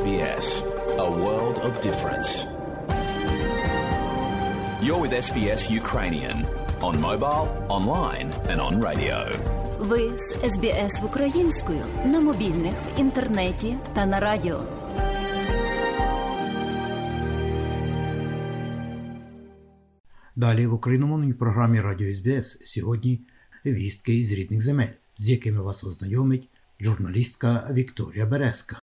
SBS, a world of difference. You're with SBS Ukrainian on mobile, online, and on radio. Ви з СБС українською на мобільних, в інтернеті та на радіо. Далі в україномовній програмі Радіо СБС сьогодні вістки із рідних земель, з якими вас ознайомить журналістка Вікторія Березка.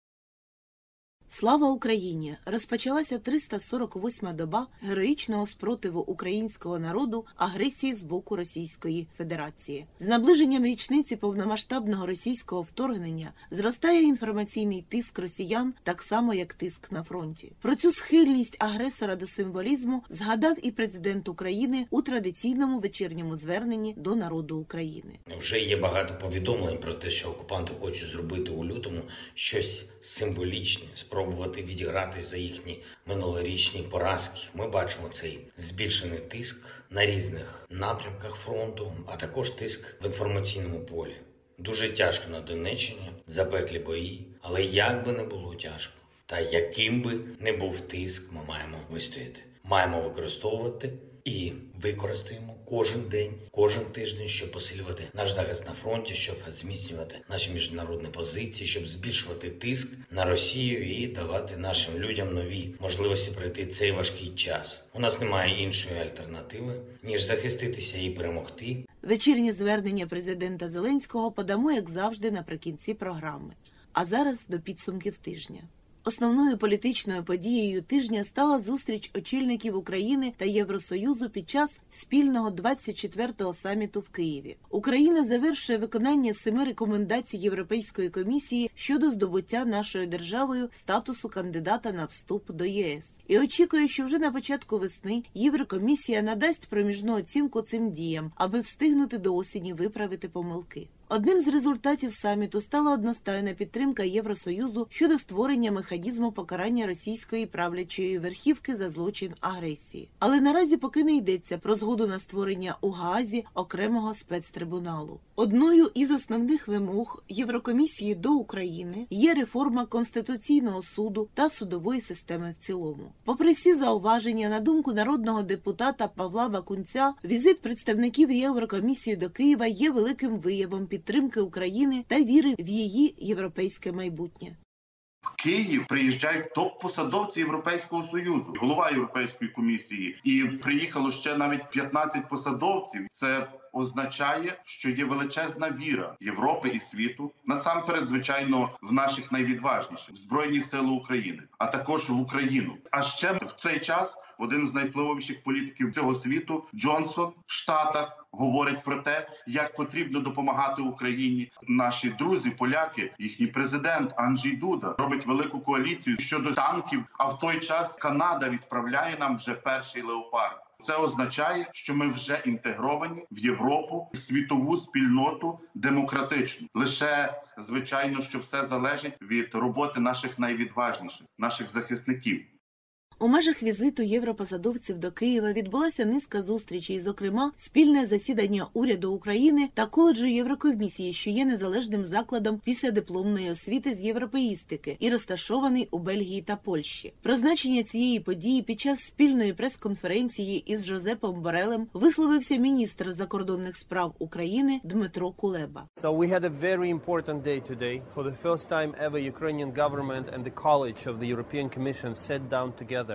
Слава Україні! Розпочалася 348-ма доба героїчного спротиву українського народу агресії з боку Російської Федерації. З наближенням річниці повномасштабного російського вторгнення зростає інформаційний тиск росіян, так само як тиск на фронті. Про цю схильність агресора до символізму згадав і президент України у традиційному вечірньому зверненні до народу України. Вже є багато повідомлень про те, що окупанти хочуть зробити у лютому щось символічне, спробувати відігратись за їхні минулорічні поразки. Ми бачимо цей збільшений тиск на різних напрямках фронту, а також тиск в інформаційному полі. Дуже тяжко на Донеччині, запеклі бої, але як би не було тяжко, та яким би не був тиск, ми маємо вистояти. Маємо використовувати і використаємо кожен день, кожен тиждень, щоб посилювати наш захист на фронті, щоб зміцнювати наші міжнародні позиції, щоб збільшувати тиск на Росію і давати нашим людям нові можливості пройти цей важкий час. У нас немає іншої альтернативи ніж захиститися і перемогти. Вечірнє звернення президента Зеленського подамо, як завжди, наприкінці програми. А зараз до підсумків тижня. Основною політичною подією тижня стала зустріч очільників України та Євросоюзу під час спільного 24-го саміту в Києві. Україна завершує виконання семи рекомендацій Європейської комісії щодо здобуття нашою державою статусу кандидата на вступ до ЄС і очікує, що вже на початку весни Єврокомісія надасть проміжну оцінку цим діям, аби встигнути до осені виправити помилки. Одним з результатів саміту стала одностайна підтримка Євросоюзу щодо створення механізму покарання російської правлячої верхівки за злочин агресії. Але наразі поки не йдеться про згоду на створення у Гаазі окремого спецтрибуналу. Одною із основних вимог Єврокомісії до України є реформа конституційного суду та судової системи в цілому. Попри всі зауваження, на думку народного депутата Павла Бакунця, візит представників Єврокомісії до Києва є великим виявом підтримки України та віри в її європейське майбутнє. В Київ приїжджають топ-посадовці Європейського союзу, голова Європейської комісії, і приїхало ще навіть 15 посадовців. Це означає, що є величезна віра Європи і світу насамперед, звичайно, в наших найвідважніших в збройні сили України, а також в Україну. А ще в цей час один з найвпливовіших політиків цього світу Джонсон в Штатах. Говорить про те, як потрібно допомагати Україні. Наші друзі, поляки, їхній президент Анджій Дуда робить велику коаліцію щодо танків. А в той час Канада відправляє нам вже перший леопард. Це означає, що ми вже інтегровані в Європу, в світову спільноту демократичну. Лише звичайно, що все залежить від роботи наших найвідважніших, наших захисників. У межах візиту європосадовців до Києва відбулася низка зустрічей, зокрема, спільне засідання уряду України та коледжу Єврокомісії, що є незалежним закладом після дипломної освіти з європеїстики і розташований у Бельгії та Польщі. Про значення цієї події під час спільної прес-конференції із Жозепом Борелем висловився міністр закордонних справ України Дмитро Кулеба. So we had a very important day today. For the first time ever, Ukrainian government and the College of the European Commission sat down together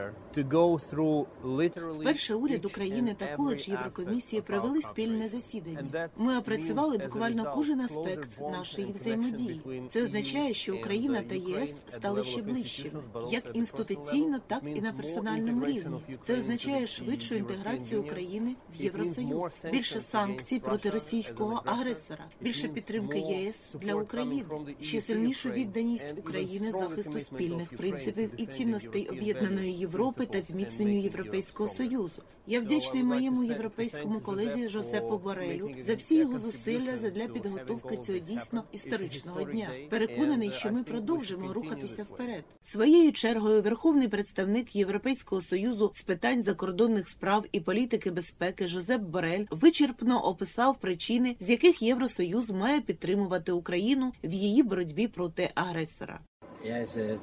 Вперше уряд України та коледж Єврокомісії провели спільне засідання. Ми опрацювали буквально кожен аспект нашої взаємодії. Це означає, що Україна та єС стали ще ближчими, як інституційно, так і на персональному рівні. Це означає швидшу інтеграцію. України в Євросоюз, більше санкцій проти російського агресора, більше підтримки ЄС для України, ще сильнішу відданість України захисту спільних принципів і цінностей об'єднаної Європи та зміцненню Європейського союзу. Я вдячний моєму європейському колезі Жозепу Борелю за всі його зусилля задля підготовки цього дійсно історичного дня. Переконаний, uh, що ми продовжимо рухатися вперед. Своєю чергою Верховний представник Європейського союзу з питань закордонних справ і політики безпеки Жозеп Борель вичерпно описав причини, з яких Євросоюз має підтримувати Україну в її боротьбі проти агресора. Yes,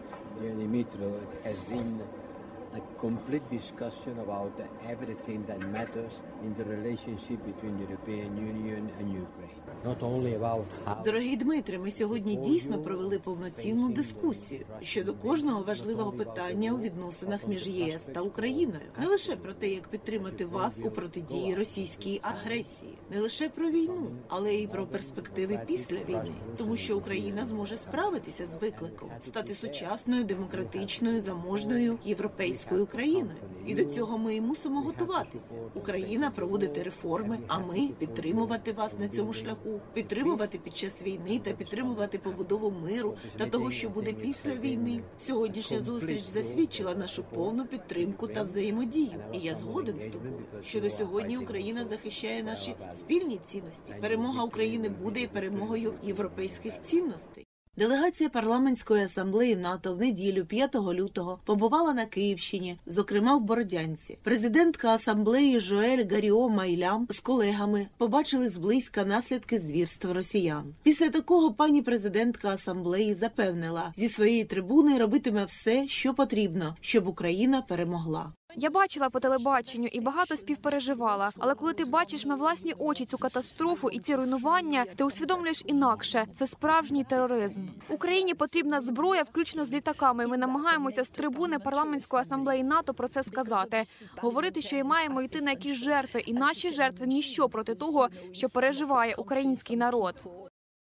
a complete discussion about everything that matters in the relationship between European Union and Ukraine. Not only about how Дорогий Дмитре, ми сьогодні дійсно провели повноцінну дискусію щодо кожного важливого питання у відносинах між ЄС та Україною. Не лише про те, як підтримати вас у протидії російській агресії, не лише про війну, але й про перспективи після війни, тому що Україна зможе справитися з викликом, стати сучасною, демократичною, заможною європейською країною. І до цього ми і мусимо готуватися. Україна проводити реформи, а ми підтримувати вас на цьому шляху, підтримувати під час війни та підтримувати побудову миру та того, що буде після війни. Сьогоднішня зустріч засвідчила нашу повну підтримку та взаємодію. І я згоден з тобою, що до сьогодні Україна захищає наші спільні цінності. Перемога України буде і перемогою європейських цінностей. Делегація парламентської асамблеї НАТО в неділю 5 лютого побувала на Київщині, зокрема в Бородянці. Президентка асамблеї Жоель Гаріо Майлям з колегами побачили зблизька наслідки звірств росіян. Після такого пані президентка асамблеї запевнила, зі своєї трибуни робитиме все, що потрібно, щоб Україна перемогла. Я бачила по телебаченню і багато співпереживала. Але коли ти бачиш на власні очі цю катастрофу і ці руйнування, ти усвідомлюєш інакше. Це справжній тероризм. Україні потрібна зброя, включно з літаками. Ми намагаємося з трибуни парламентської асамблеї НАТО про це сказати. Говорити, що і маємо йти на якісь жертви, і наші жертви ніщо проти того, що переживає український народ.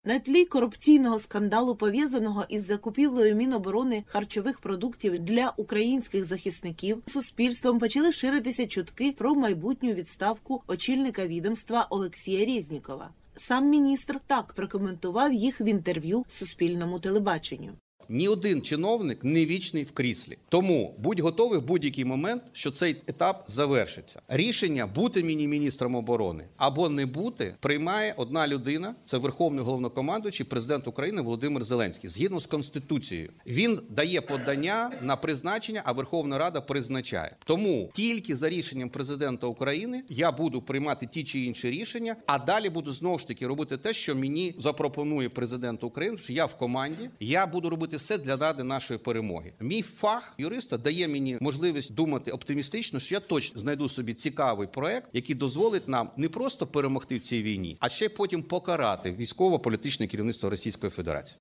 На тлі корупційного скандалу, пов'язаного із закупівлею Міноборони харчових продуктів для українських захисників, суспільством почали ширитися чутки про майбутню відставку очільника відомства Олексія Резнікова. Сам міністр так прокоментував їх в інтерв'ю Суспільному телебаченню. Ні один чиновник не вічний в кріслі. Тому будь готовий в будь-який момент, що цей етап завершиться. Рішення бути міні-міністром оборони або не бути приймає одна людина. Це верховний головнокомандуючий президент України Володимир Зеленський. Згідно з конституцією, він дає подання на призначення, а Верховна Рада призначає. Тому тільки за рішенням президента України я буду приймати ті чи інші рішення, а далі буду знову ж таки робити те, що мені запропонує президент України. Що я в команді, я буду робити все для ради нашої перемоги. Мій фах юриста дає мені можливість думати оптимістично, що я точно знайду собі цікавий проект, який дозволить нам не просто перемогти в цій війні, а ще потім покарати військово-політичне керівництво Російської Федерації.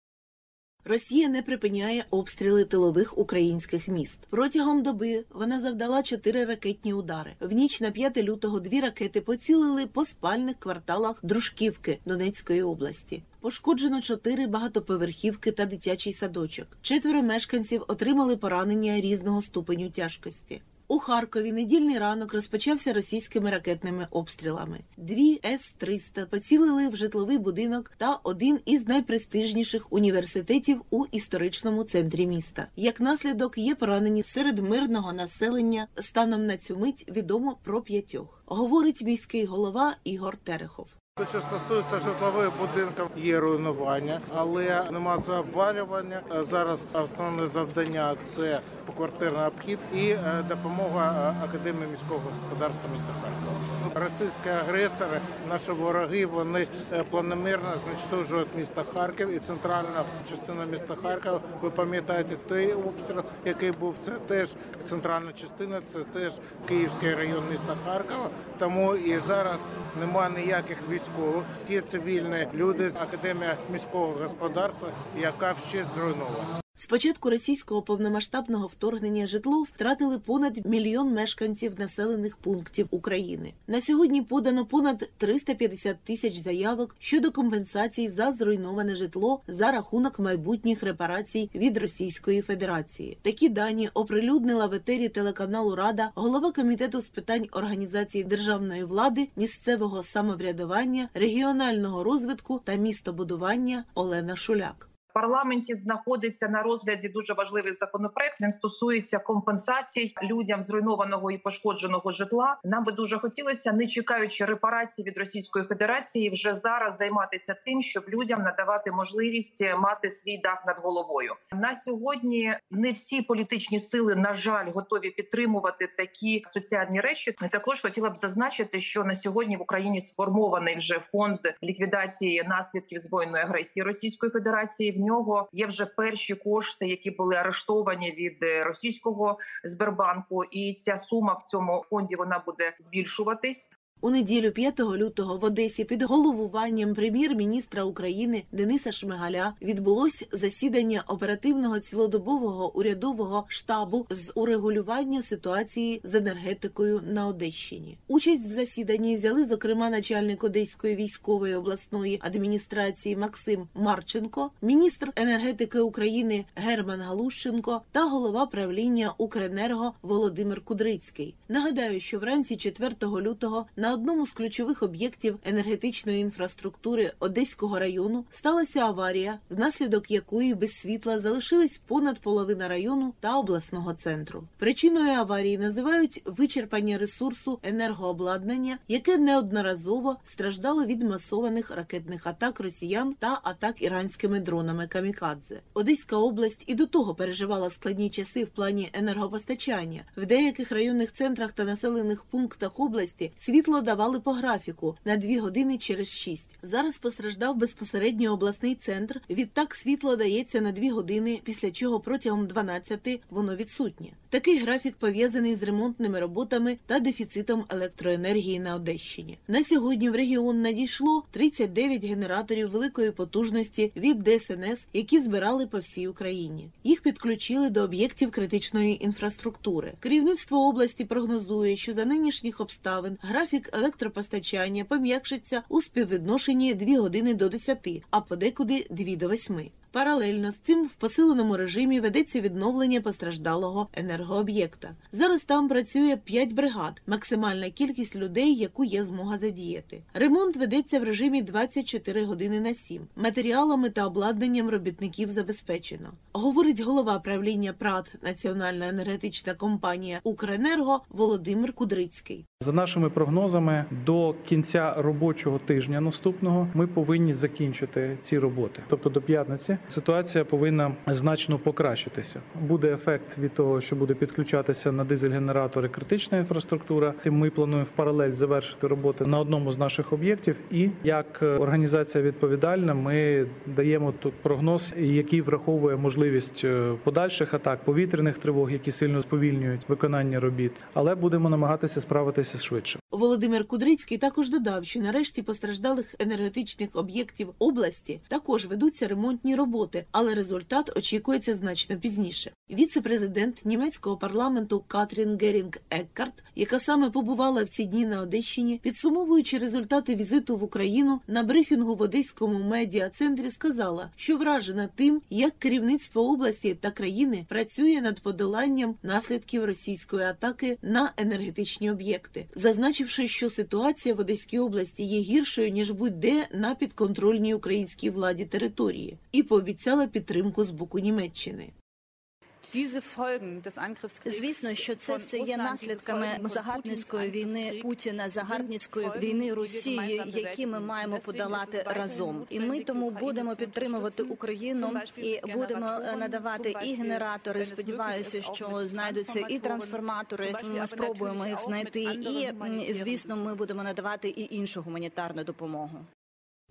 Росія не припиняє обстріли тилових українських міст. Протягом доби вона завдала чотири ракетні удари. В ніч на 5 лютого дві ракети поцілили по спальних кварталах Дружківки Донецької області. Пошкоджено чотири багатоповерхівки та дитячий садочок. Четверо мешканців отримали поранення різного ступеню тяжкості. У Харкові недільний ранок розпочався російськими ракетними обстрілами. Дві С-300 поцілили в житловий будинок та один із найпрестижніших університетів у історичному центрі міста. Як наслідок є поранені серед мирного населення. Станом на цю мить відомо про п'ятьох. Говорить міський голова Ігор Терехов. Що стосується житлових будинків, є руйнування, але нема завалювання. Е, Зараз основне завдання це поквартирний обхід і е, допомога е, академії міського господарства міста Харкова. Російські агресори, наші вороги, вони е, планомірно знищують місто Харків і центральна частина міста Харкова. Ви пам'ятаєте той обстріл, який був це теж центральна частина, це теж Київський район міста Харкова. Тому і зараз немає ніяких військових. Ті цивільні люди з академія міського господарства, яка ще зруйнована. З початку російського повномасштабного вторгнення житло втратили понад мільйон мешканців населених пунктів України. На сьогодні подано понад 350 тисяч заявок щодо компенсацій за зруйноване житло за рахунок майбутніх репарацій від Російської Федерації. Такі дані оприлюднила в етері телеканалу Рада голова комітету з питань організації державної влади, місцевого самоврядування, регіонального розвитку та містобудування Олена Шуляк. Парламенті знаходиться на розгляді дуже важливий законопроект. Він стосується компенсацій людям зруйнованого і пошкодженого житла. Нам би дуже хотілося, не чекаючи репарації від Російської Федерації, вже зараз займатися тим, щоб людям надавати можливість мати свій дах над головою. На сьогодні не всі політичні сили, на жаль, готові підтримувати такі соціальні речі. Також хотіла б зазначити, що на сьогодні в Україні сформований вже фонд ліквідації наслідків збройної агресії Російської Федерації. Нього є вже перші кошти, які були арештовані від е, російського Сбербанку, і ця сума в цьому фонді вона буде збільшуватись. У неділю 5 лютого в Одесі під головуванням прем'єр-міністра України Дениса Шмигаля відбулось засідання оперативного цілодобового урядового штабу з урегулювання ситуації з енергетикою на Одещині. Участь в засіданні взяли зокрема начальник Одеської військової обласної адміністрації Максим Марченко, міністр енергетики України Герман Галущенко та голова правління Укренерго Володимир Кудрицький. Нагадаю, що вранці 4 лютого на одному з ключових об'єктів енергетичної інфраструктури Одеського району сталася аварія, внаслідок якої без світла залишились понад половина району та обласного центру. Причиною аварії називають вичерпання ресурсу енергообладнання, яке неодноразово страждало від масованих ракетних атак росіян та атак іранськими дронами камікадзе. Одеська область і до того переживала складні часи в плані енергопостачання. В деяких районних центрах та населених пунктах області світло давали по графіку на 2 години через 6. Зараз постраждав безпосередньо обласний центр. Відтак світло дається на 2 години, після чого протягом 12 воно відсутнє. Такий графік пов'язаний з ремонтними роботами та дефіцитом електроенергії на Одещині. На сьогодні в регіон надійшло 39 генераторів великої потужності від ДСНС, які збирали по всій Україні. Їх підключили до об'єктів критичної інфраструктури. Керівництво області прогнозує, що за нинішніх обставин графік електропостачання пом'якшиться у співвідношенні 2 години до 10, а подекуди 2 до 8. Паралельно з цим в посиленому режимі ведеться відновлення постраждалого енергооб'єкта. Зараз там працює 5 бригад, максимальна кількість людей, яку є змога задіяти. Ремонт ведеться в режимі 24 години на 7. Матеріалами та обладнанням робітників забезпечено. Говорить голова правління ПРАТ Національна енергетична компанія Укренерго Володимир Кудрицький. За нашими прогнозами, до кінця робочого тижня наступного ми повинні закінчити ці роботи. Тобто до п'ятниці ситуація повинна значно покращитися. Буде ефект від того, що буде підключатися на дизель-генератори критична інфраструктура. Тим ми плануємо в паралель завершити роботи на одному з наших об'єктів. І як організація відповідальна, ми даємо тут прогноз, який враховує можливість е, подальших атак, повітряних тривог, які сильно сповільнюють виконання робіт, але будемо намагатися справитися швидше. Володимир Кудрицький також додав, що нарешті постраждалих енергетичних об'єктів області також ведуться ремонтні роботи, але результат очікується значно пізніше. Віце-президент німецького парламенту Катрін Герінг Еккарт, яка саме побувала в ці дні на Одещині, підсумовуючи результати візиту в Україну на брифінгу в Одеському медіа центрі, сказала, що вражена тим, як керівництво області та країни працює над подоланням наслідків російської атаки на енергетичні об'єкти, зазначивши, що ситуація в Одеській області є гіршою ніж будь-де на підконтрольній українській владі території, і пообіцяла підтримку з боку Німеччини. Звісно, що це все є наслідками загарбницької війни Путіна, загарбницької війни Росії, які ми маємо подолати разом. І ми тому будемо підтримувати Україну і будемо надавати і генератори. Сподіваюся, що знайдуться і трансформатори. Ми спробуємо їх знайти. І звісно, ми будемо надавати і іншу гуманітарну допомогу.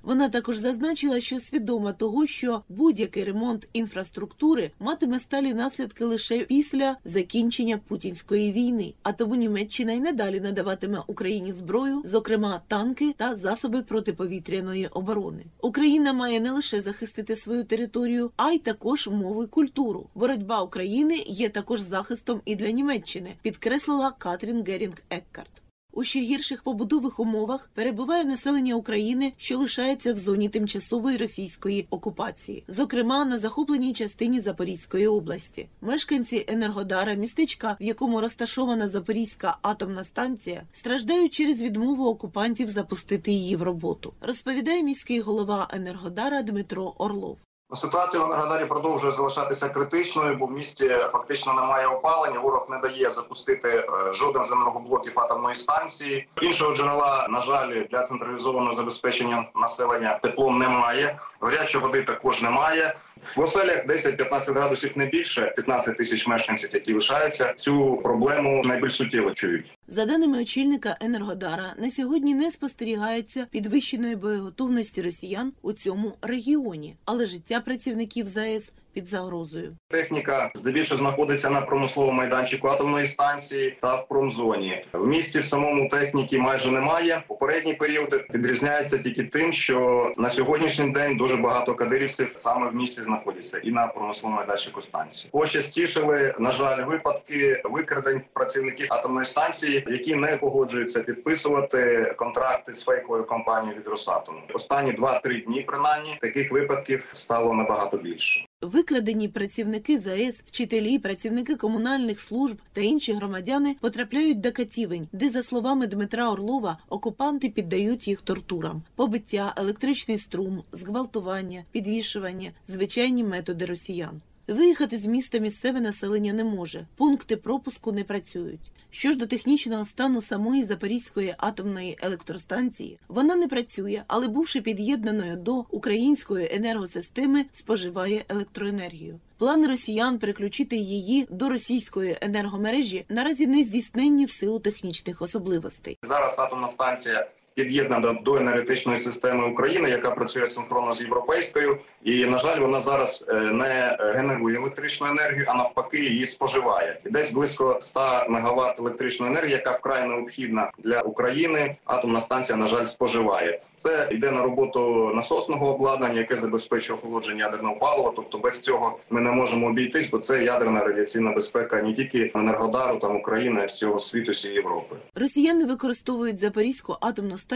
Вона також зазначила, що свідома того, що будь-який ремонт інфраструктури матиме сталі наслідки лише після закінчення путінської війни, а тому Німеччина й надалі надаватиме Україні зброю, зокрема танки та засоби протиповітряної оборони. Україна має не лише захистити свою територію, а й також мову й культуру. Боротьба України є також захистом і для Німеччини, підкреслила Катрін Герінг Еккарт. У ще гірших побудових умовах перебуває населення України, що лишається в зоні тимчасової російської окупації, зокрема на захопленій частині Запорізької області. Мешканці Енергодара, містечка, в якому розташована Запорізька атомна станція, страждають через відмову окупантів запустити її в роботу. Розповідає міський голова Енергодара Дмитро Орлов. Ситуація в Енергодарі продовжує залишатися критичною, бо в місті фактично немає опалення. Ворог не дає запустити жоден з енергоблоків атомної станції. Іншого джерела, на жаль, для централізованого забезпечення населення теплом немає. Гарячої води також немає. В оселях 10-15 градусів не більше, 15 тисяч мешканців, які лишаються, цю проблему найбільш суттєво чують. За даними очільника Енергодара, на сьогодні не спостерігається підвищеної боєготовності росіян у цьому регіоні, але життя працівників ЗАЕС під загрозою. Техніка здебільшого знаходиться на промисловому майданчику атомної станції та в промзоні. В місті в самому техніки майже немає. Попередні періоди відрізняються тільки тим, що на сьогоднішній день дуже багато кадирівців саме в місті знаходяться і на промисловому майданчику станції. Пощастішили, на жаль, випадки викрадень працівників атомної станції, які не погоджуються підписувати контракти з фейковою компанією від Росатому. Останні 2-3 дні, принаймні, таких випадків стало набагато більше. Викрадені працівники ЗАЕС, вчителі, працівники комунальних служб та інші громадяни потрапляють до катівень, де, за словами Дмитра Орлова, окупанти піддають їх тортурам: побиття, електричний струм, зґвалтування, підвішування, звичайні методи росіян. Виїхати з міста місцеве населення не може. Пункти пропуску не працюють. Що ж до технічного стану самої Запорізької атомної електростанції, вона не працює, але бувши під'єднаною до української енергосистеми, споживає електроенергію. Плани росіян переключити її до російської енергомережі наразі не здійсненні в силу технічних особливостей. Зараз атомна станція під'єднана до енергетичної системи України, яка працює синхронно з європейською, і на жаль, вона зараз е, не генерує електричну енергію, а навпаки, її споживає. І десь близько 100 МВт електричної енергії, яка вкрай необхідна для України. Атомна станція на жаль споживає. Це йде на роботу насосного обладнання, яке забезпечує охолодження ядерного палива. Тобто без цього ми не можемо обійтись, бо це ядерна радіаційна безпека не тільки енергодару там України, а всього світу, всієї Європи. Росіяни використовують Запорізьку атомну станцію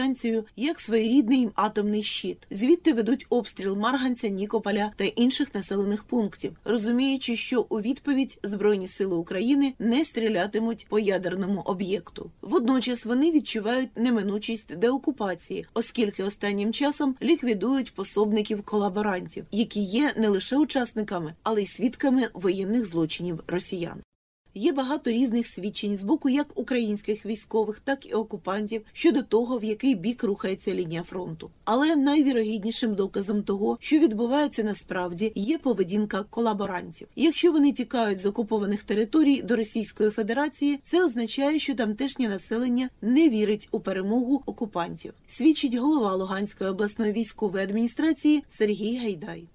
як своєрідний атомний щит. Звідти ведуть обстріл Марганця, Нікополя та інших населених пунктів, розуміючи, що у відповідь Збройні сили України не стрілятимуть по ядерному об'єкту. Водночас вони відчувають неминучість деокупації, оскільки останнім часом ліквідують пособників колаборантів, які є не лише учасниками, але й свідками воєнних злочинів росіян. Є багато різних свідчень з боку як українських військових, так і окупантів щодо того, в який бік рухається лінія фронту. Але найвірогіднішим доказом того, що відбувається насправді, є поведінка колаборантів. Якщо вони тікають з окупованих територій до Російської Федерації, це означає, що тамтешнє населення не вірить у перемогу окупантів. Свідчить голова Луганської обласної військової адміністрації Сергій Гайдай.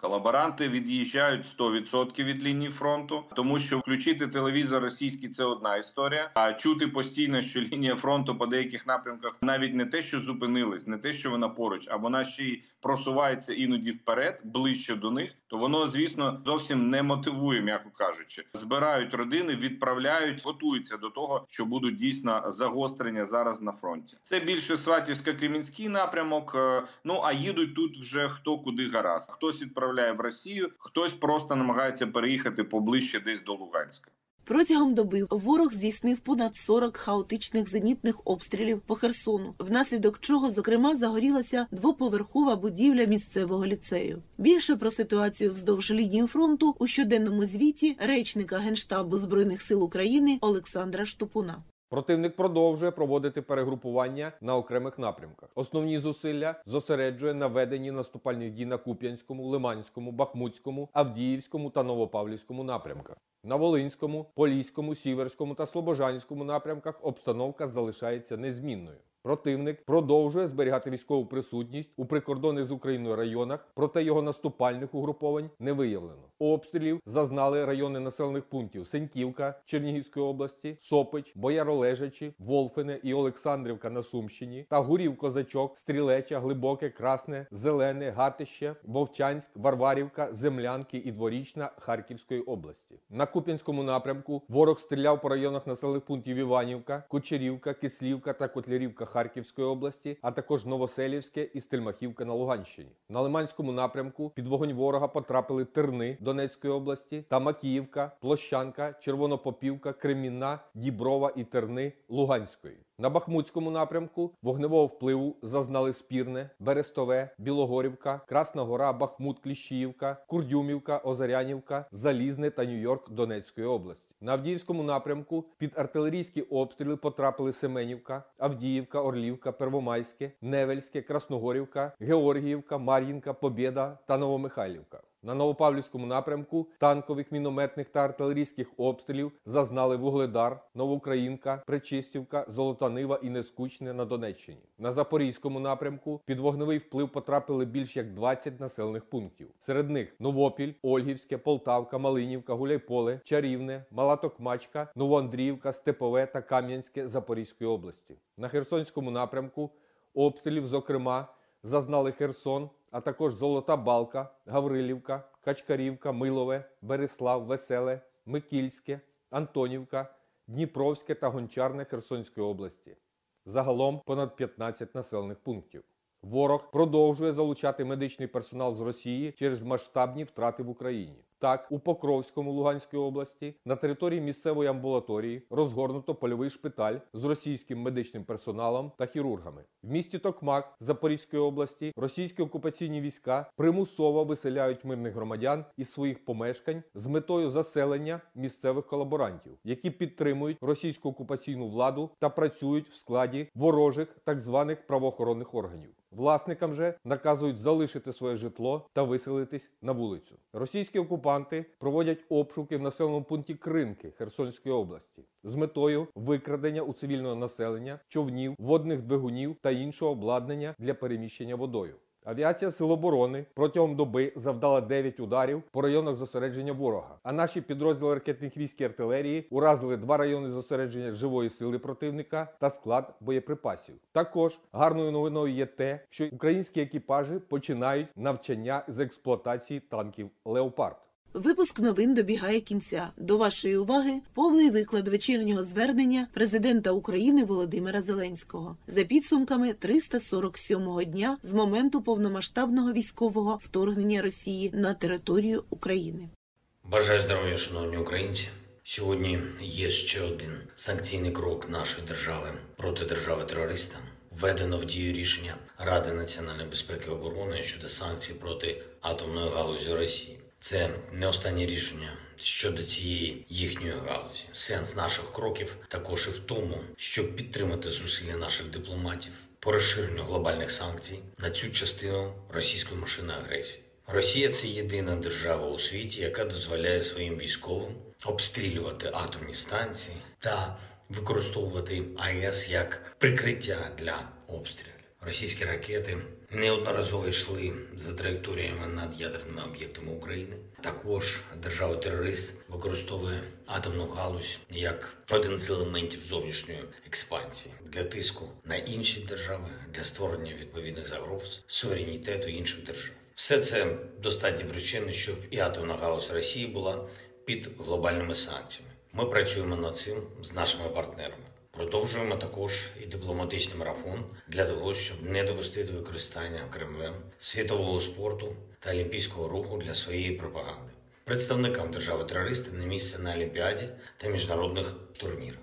Колаборанти від'їжджають 100% від лінії фронту, тому що включити телевізор російський це одна історія. А чути постійно, що лінія фронту по деяких напрямках навіть не те, що зупинилась, не те, що вона поруч, а вона ще й просувається іноді вперед, ближче до них. То воно, звісно, зовсім не мотивує, м'яко кажучи. Збирають родини, відправляють, готуються до того, що будуть дійсно загострення зараз на фронті. Це більше Сватівсько-Кремінський напрямок. е, Ну а їдуть тут вже хто куди гаразд. Хтось відправляє в Росію, хтось просто намагається переїхати поближче десь до Луганська. Протягом доби ворог здійснив понад 40 хаотичних зенітних обстрілів по Херсону, внаслідок чого, зокрема, загорілася двоповерхова будівля місцевого ліцею. Більше про ситуацію вздовж лінії фронту у щоденному звіті речника генштабу збройних сил України Олександра Штупуна. Противник продовжує проводити перегрупування на окремих напрямках. Основні зусилля зосереджує на веденні наступальних дій на Куп'янському, Лиманському, Бахмутському, Авдіївському та Новопавлівському напрямках. На Волинському, Поліському, Сіверському та Слобожанському напрямках обстановка залишається незмінною. Противник продовжує зберігати військову присутність у прикордонних з Україною районах, проте його наступальних угруповань не виявлено. Обстрілів зазнали райони населених пунктів Сеньківка Чернігівської області, Сопич, Бояролежачі, Волфине і Олександрівка на Сумщині та Гурів Козачок, Стрілеча, Глибоке, Красне, Зелене, Гатище, Вовчанськ, Варварівка, Землянки і Дворічна Харківської області. На Куп'янському напрямку ворог стріляв по районах населених пунктів Іванівка, Кучерівка, Кислівка та Котлярівка Харківської області, а також Новоселівське і Стельмахівка на Луганщині. На Лиманському напрямку під вогонь ворога потрапили Терни Донецької області та Макіївка, Площанка, Червонопопівка, Кремінна, Діброва і Терни Луганської. На Бахмутському напрямку вогневого впливу зазнали Спірне, Берестове, Білогорівка, Красна Гора, Бахмут, Кліщіївка, Курдюмівка, Озарянівка, Залізне та Нью-Йорк Донецької області. На Авдіївському напрямку під артилерійські обстріли потрапили Семенівка, Авдіївка, Орлівка, Первомайське, Невельське, Красногорівка, Георгіївка, Мар'їнка, Побєда та Новомихайлівка. На Новопавлівському напрямку танкових, мінометних та артилерійських обстрілів зазнали Вугледар, Новоукраїнка, Причистівка, Золота Нива і Нескучне на Донеччині. На Запорізькому напрямку під вогневий вплив потрапили більш як 20 населених пунктів. Серед них Новопіль, Ольгівське, Полтавка, Малинівка, Гуляйполе, Чарівне, Мала Токмачка, Новоандріївка, Степове та Кам'янське Запорізької області. На Херсонському напрямку обстрілів, зокрема, зазнали Херсон, а також Золота Балка, Гаврилівка, Качкарівка, Милове, Береслав, Веселе, Микільське, Антонівка, Дніпровське та Гончарне Херсонської області. Загалом понад 15 населених пунктів. Ворог продовжує залучати медичний персонал з Росії через масштабні втрати в Україні. Так, у Покровському Луганської області на території місцевої амбулаторії розгорнуто польовий шпиталь з російським медичним персоналом та хірургами. В місті Токмак Запорізької області російські окупаційні війська примусово виселяють мирних громадян із своїх помешкань з метою заселення місцевих колаборантів, які підтримують російську окупаційну владу та працюють в складі ворожих так званих правоохоронних органів. Власникам же наказують залишити своє житло та виселитись на вулицю. Російські окупанти проводять обшуки в населеному пункті Кринки Херсонської області з метою викрадення у цивільного населення човнів, водних двигунів та іншого обладнання для переміщення водою. Авіація Сил оборони протягом доби завдала 9 ударів по районах зосередження ворога. А наші підрозділи ракетних військ і артилерії уразили два райони зосередження живої сили противника та склад боєприпасів. Також гарною новиною є те, що українські екіпажі починають навчання з експлуатації танків Леопард. Випуск новин добігає кінця. До вашої уваги повний виклад вечірнього звернення президента України Володимира Зеленського за підсумками 347-го дня з моменту повномасштабного військового вторгнення Росії на територію України. Бажаю здоров'я, шановні українці. Сьогодні є ще один санкційний крок нашої держави проти держави-терориста. Введено в дію рішення Ради національної безпеки і оборони щодо санкцій проти атомної галузі Росії. Це не останнє рішення щодо цієї їхньої галузі. Сенс наших кроків також і в тому, щоб підтримати зусилля наших дипломатів по розширенню глобальних санкцій на цю частину російської машини агресії. Росія це єдина держава у світі, яка дозволяє своїм військовим обстрілювати атомні станції та використовувати АЕС як прикриття для обстрілів. Російські ракети неодноразово йшли за траєкторіями над ядерними об'єктами України. Також держава-терорист використовує атомну галузь як один з елементів зовнішньої експансії для тиску на інші держави для створення відповідних загроз суверенітету інших держав. Все це достатні причини, щоб і атомна галузь Росії була під глобальними санкціями. Ми працюємо над цим з нашими партнерами. Продовжуємо також і дипломатичний марафон для того, щоб не допустити використання Кремлем світового спорту та олімпійського руху для своєї пропаганди. Представникам держави-терористи не місце на Олімпіаді та міжнародних турнірах.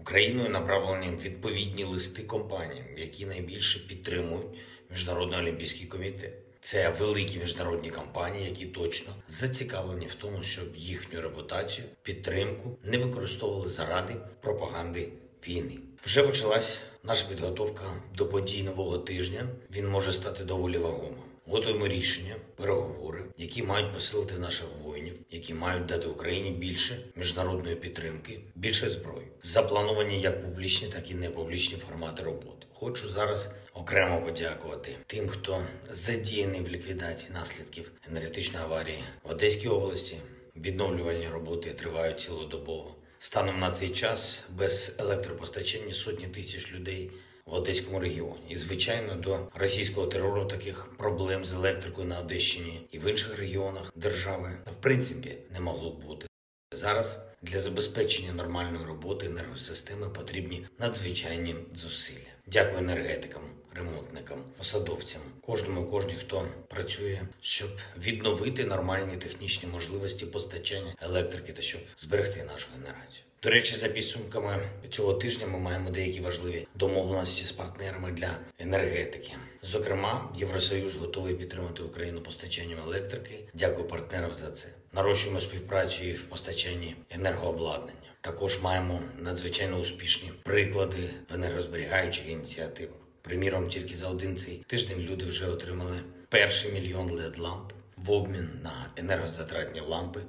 Україною направлені відповідні листи компаніям, які найбільше підтримують Міжнародний олімпійський комітет. Це великі міжнародні компанії, які точно зацікавлені в тому, щоб їхню репутацію, підтримку не використовували заради пропаганди війни. Вже почалась наша підготовка до подій нового тижня. Він може стати доволі вагомим. Готуємо рішення, переговори, які мають посилити наших воїнів, які мають дати Україні більше міжнародної підтримки, більше зброї. Заплановані як публічні, так і непублічні формати роботи. Хочу зараз окремо подякувати тим, хто задіяний в ліквідації наслідків енергетичної аварії в Одеській області. Відновлювальні роботи тривають цілодобово. Станом на цей час без електропостачання сотні тисяч людей в Одеському регіоні. І звичайно, до російського терору таких проблем з електрикою на Одещині і в інших регіонах держави в принципі не могло б бути. Зараз для забезпечення нормальної роботи енергосистеми потрібні надзвичайні зусилля. Дякую енергетикам, ремонтникам, посадовцям, кожному, кожній, хто працює, щоб відновити нормальні технічні можливості постачання електрики та щоб зберегти нашу генерацію. До речі, за підсумками цього тижня ми маємо деякі важливі домовленості з партнерами для енергетики. Зокрема, Євросоюз готовий підтримати Україну постачанням електрики. Дякую партнерам за це. Нарощуємо співпрацю і в постачанні енергообладнання. Також маємо надзвичайно успішні приклади в енергозберігаючих ініціативах. Приміром, тільки за один цей тиждень люди вже отримали перший мільйон led ламп в обмін на енергозатратні лампи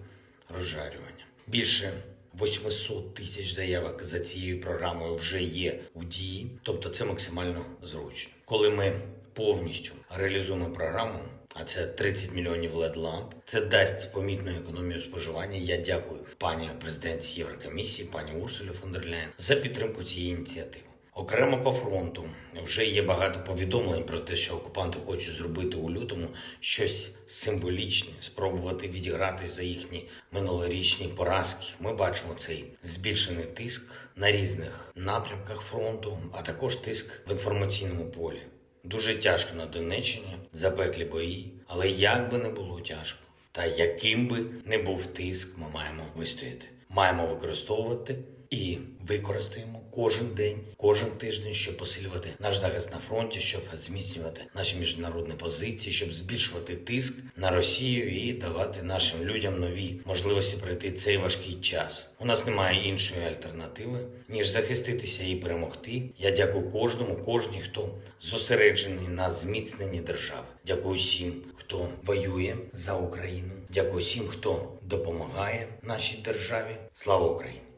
розжарювання. Більше 800 тисяч заявок за цією програмою вже є у дії, тобто це максимально зручно. Коли ми повністю реалізуємо програму, а це 30 мільйонів led ламп. Це дасть помітну економію споживання. Я дякую пані президентці Єврокомісії, пані Урсулі фон дер Ляєн за підтримку цієї ініціативи. Окремо по фронту вже є багато повідомлень про те, що окупанти хочуть зробити у лютому щось символічне, спробувати відігратись за їхні минулорічні поразки. Ми бачимо цей збільшений тиск на різних напрямках фронту, а також тиск в інформаційному полі. Дуже тяжко на Донеччині, запеклі бої, але як би не було тяжко, та яким би не був тиск, ми маємо вистояти. Маємо використовувати і використаємо кожен день, кожен тиждень, щоб посилювати наш захист на фронті, щоб зміцнювати наші міжнародні позиції, щоб збільшувати тиск на Росію і давати нашим людям нові можливості пройти цей важкий час. У нас немає іншої альтернативи ніж захиститися і перемогти. Я дякую кожному, кожній, хто зосереджений на зміцненні держави. Дякую всім, хто воює за Україну. Дякую всім, хто допомагає нашій державі. Слава Україні!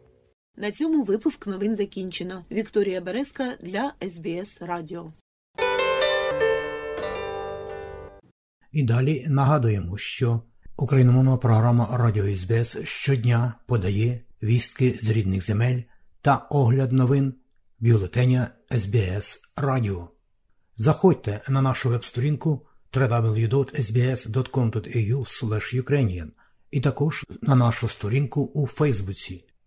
На цьому випуск новин закінчено. Вікторія Березка для СБС Радіо. І далі нагадуємо, що україномовна програма Радіо СБС щодня подає вістки з рідних земель та огляд новин бюлетеня СБС Радіо. Заходьте на нашу веб-сторінку www.sbs.com.au і також на нашу сторінку у Фейсбуці.